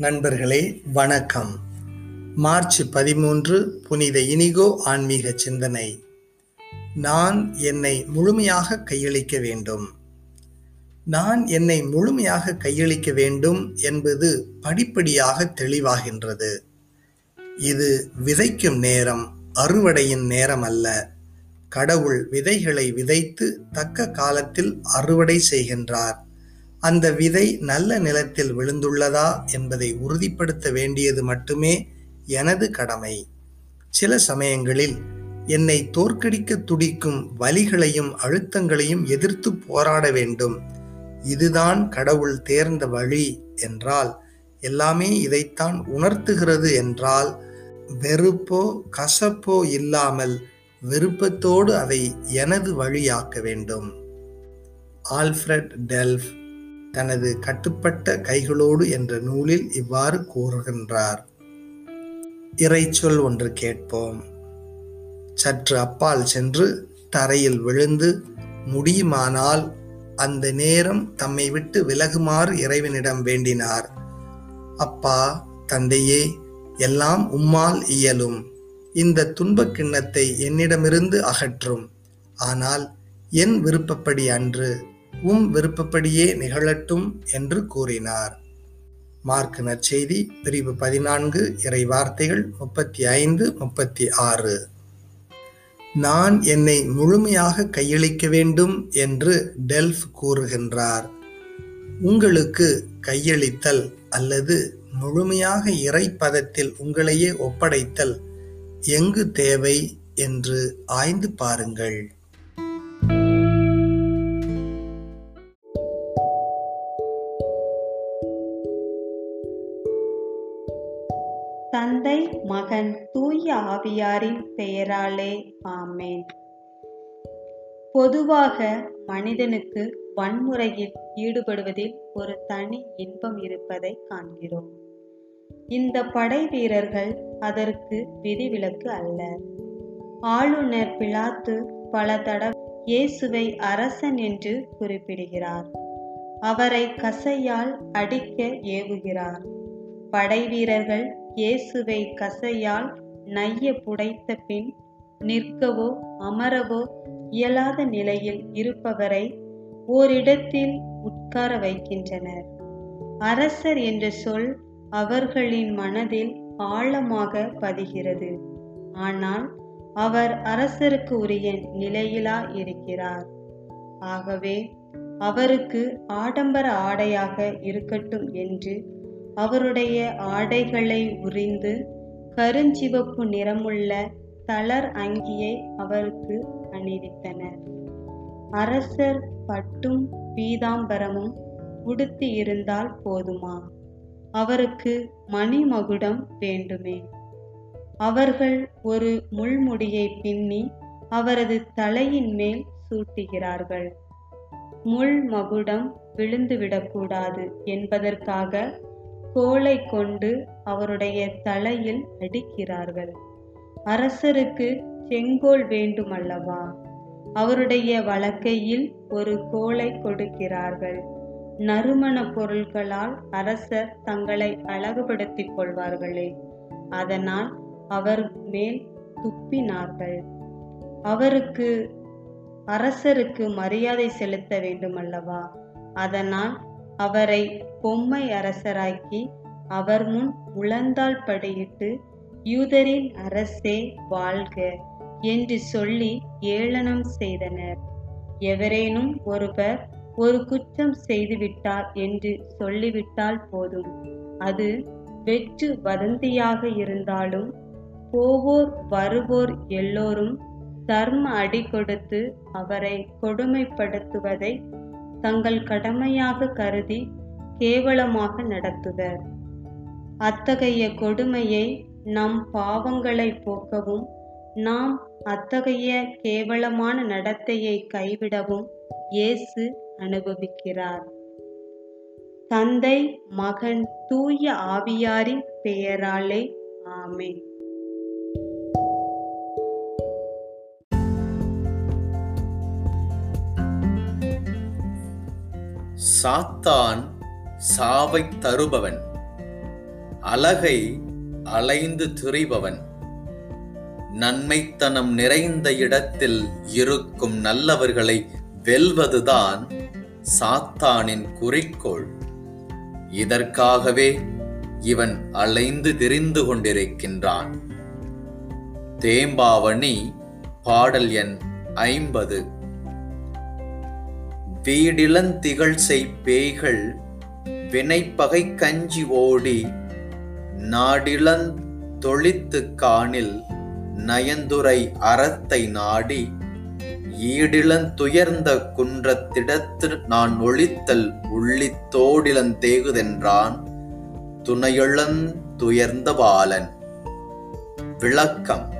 நண்பர்களே வணக்கம். மார்ச் பதிமூன்று புனித இனிகோ ஆன்மீக சிந்தனை. நான் என்னை முழுமையாக கையளிக்க வேண்டும். நான் என்னை முழுமையாக கையளிக்க வேண்டும் என்பது படிப்படியாக தெளிவாகின்றது. இது விதைக்கும் நேரம் அறுவடையின் நேரம் அல்ல. கடவுள் விதைகளை விதைத்து தக்க காலத்தில் அறுவடை செய்கின்றார். அந்த விதை நல்ல நிலத்தில் விழுந்துள்ளதா என்பதை உறுதிப்படுத்த வேண்டியது மட்டுமே எனது கடமை. சில சமயங்களில் என்னை தோற்கடிக்க துடிக்கும் வலிகளையும் அழுத்தங்களையும் எதிர்த்து போராட வேண்டும். இதுதான் கடவுள் தேர்ந்த வழி என்றால் எல்லாமே இதைத்தான் உணர்த்துகிறது என்றால் வெறுப்போ கசப்போ இல்லாமல் விருப்பத்தோடு அதை எனது வழியாக்க வேண்டும். ஆல்ஃபிரட் டெல்ஃப் தனது கட்டுப்பட்ட கைகளோடு என்ற நூலில் இவ்வாறு கூறுகின்றார். இறைச்சொல் ஒன்று கேட்போம். சற்று அப்பால் சென்று தரையில் விழுந்து முடியுமானால் அந்த நேரம் தம்மை விட்டு விலகுமாறு இறைவனிடம் வேண்டினார். அப்பா தந்தையே எல்லாம் உம்மால் இயலும். இந்த துன்பக் கிண்ணத்தை என்னிடமிருந்து அகற்றும். ஆனால் என் விருப்பப்படி அன்று உம் விருப்பப்படியே நிகழட்டும் என்று கூறினார். மார்க் நற்செய்தி பிரிவு பதினான்கு இறை வார்த்தைகள் முப்பத்தி ஐந்து முப்பத்தி ஆறு நான் என்னை முழுமையாக கையளிக்க வேண்டும் என்று டெல்ஃப் கூறுகின்றார். உங்களுக்கு கையளித்தல் அல்லது முழுமையாக இறைப்பதத்தில் உங்களையே ஒப்படைத்தல் எங்கு தேவை என்று ஆய்ந்து பாருங்கள். தந்தை மகன் தூய ஆவியாரின் பெயராலே ஆமேன். பொதுவாக மனிதனுக்கு வன்முறையில் ஈடுபடுவதில் ஒரு தனி இன்பம் இருப்பதை காண்கிறோம். இந்த படை வீரர்கள் அதற்கு விதிவிலக்கு அல்ல. ஆளுநர் பிலாத்து பல தடவை இயேசுவை அரசன் என்று குறிப்பிடுகிறார். அவரை கசையால் அடிக்க ஏவுகிறார். படை வீரர்கள் இயேசுவை கசையால் நைய புடைத்த பின் நிற்கவோ அமரவோ இயலாத நிலையில் இருப்பவரை ஓரிடத்தில் உட்கார வைக்கின்றனர். அரசர் என்ற சொல் அவர்களின் மனதில் ஆழமாக பதிகிறது. ஆனால் அவர் அரசருக்கு உரிய நிலையிலா இருக்கிறார். ஆகவே அவருக்கு ஆடம்பர ஆடையாக இருக்கட்டும் என்று அவருடைய ஆடைகளை உரிந்து கருஞ்சிவப்பு நிறமுள்ள தளர் அங்கியை அவருக்கு அணிவித்தனர். அரசர் பட்டும் பீதாம்பரமும் உடுத்தி இருந்தால் போதுமா? அவருக்கு மணிமகுடம் வேண்டுமே. அவர்கள் ஒரு முள்முடியை பின்னி அவரது தலையின் மேல் சூட்டுகிறார்கள். முள் மகுடம் விழுந்துவிடக்கூடாது என்பதற்காக கோலை கொண்டு அவருடைய தலையில் அடிக்கிறார்கள். அரசருக்கு செங்கோல் வேண்டுமல்லவா? அவருடைய வழக்கையில் ஒரு கோலை கொடுக்கிறார்கள். நறுமண பொருள்களால் அரசர் தங்களை அழகுபடுத்திக் கொள்வார்களே. அதனால் அவர் மேல் துப்பினார்கள். அவருக்கு அரசருக்கு மரியாதை செலுத்த வேண்டுமல்லவா? அதனால் அவரை பொம்மை அரசராக்கி அவர் முன் உழந்தால் படியிட்டு யூதரின் அரசே வாழ்க என்று சொல்லி ஏளனம் செய்தனர். எவரேனும் ஒருவர் ஒரு குற்றம் செய்துவிட்டார் என்று சொல்லிவிட்டால் போதும். அது வெற்று வதந்தியாக இருந்தாலும் போவோர் வருவோர் எல்லோரும் தர்ம அடி கொடுத்து அவரை கொடுமைப்படுத்துவதை தங்கள் கடமையாக கருதி கேவலமாக நடத்துவர். அத்தகைய கொடுமையை நம் பாவங்களை போக்கவும் நாம் அத்தகைய கேவலமான நடத்தையை கைவிடவும் இயேசு அனுபவிக்கிறார். தந்தை மகன் தூய ஆவியாரின் பெயராலே ஆமேன். சாத்தான் சாவைத் தருபவன். அழகை அலைந்து திரிபவன். நன்மைத்தனம் நிறைந்த இடத்தில் இருக்கும் நல்லவர்களை வெல்வதுதான் சாத்தானின் குறிக்கோள். இதற்காகவே இவன் அலைந்து திரிந்து கொண்டிருக்கின்றான். தேம்பாவணி பாடல் எண் ஐம்பது. வீடிளந்திகழ் பேய்கள் வினைப்பகை கஞ்சி ஓடி நாடிலந்தொழித்து காணில் நயந்துரை அறத்தை நாடி ஈடிலந்துயர்ந்த குன்றத்திடத்து நான் ஒழித்தல் உள்ளித்தோடிலந்தேகுதென்றான் துணையளந்துயர்ந்த பாலன். விளக்கம்.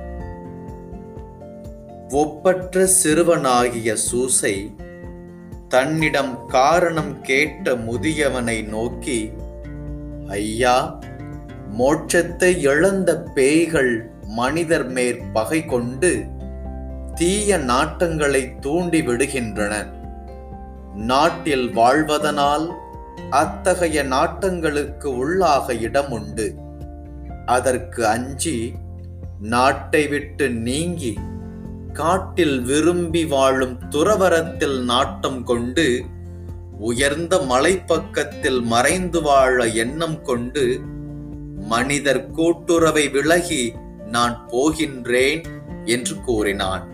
ஒப்பற்ற சிறுவனாகிய சூசை தன்னிடம் காரணம் கேட்ட முதியவனை நோக்கி ஐயா மோட்சத்தை இழந்த பேய்கள் மனிதர் மேற் பகை கொண்டு தீய நாட்டங்களை தூண்டி விடுகின்றன நாட்டில் வாழ்வதனால் அத்தகைய நாட்டங்களுக்கு உள்ளாக இடம் உண்டு. அதற்கு அஞ்சி நாட்டை விட்டு நீங்கி காட்டில் விரும்பி வாழும் துறவரத்தில் நாட்டம் கொண்டு உயர்ந்த மலைப்பக்கத்தில் மறைந்து வாழ எண்ணம் கொண்டு மனிதர் கூட்டுறவை விலகி நான் போகின்றேன் என்று கூறினான்.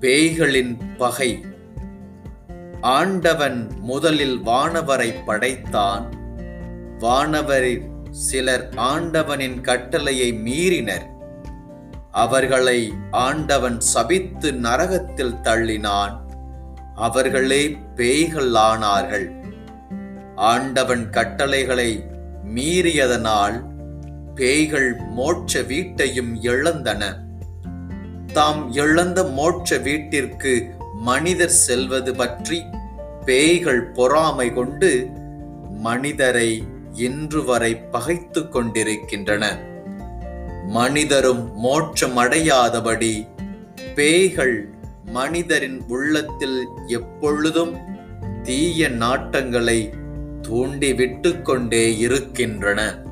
பேய்களின் பகை. ஆண்டவன் முதலில் வானவரை படைத்தான். வானவரில் சிலர் ஆண்டவனின் கட்டளையை மீறினர். அவர்களை ஆண்டவன் சபித்து நரகத்தில் தள்ளினான். அவர்களே பேய்கள் ஆனார்கள் ஆண்டவன் கட்டளைகளை மீறியதனால் பேய்கள் மோட்ச வீட்டையும் இழந்தன. தாம் இழந்த மோட்ச வீட்டிற்கு மனிதர் செல்வது பற்றி பேய்கள் பொறாமை கொண்டு மனிதரை இன்று வரை பகைத்து கொண்டிருக்கின்றன. மனிதரும் மோட்சம் அடையாதபடி பேய்கள் மனிதரின் உள்ளத்தில் எப்பொழுதும் தீய நாட்டங்களை தூண்டிவிட்டு கொண்டே இருக்கின்றன.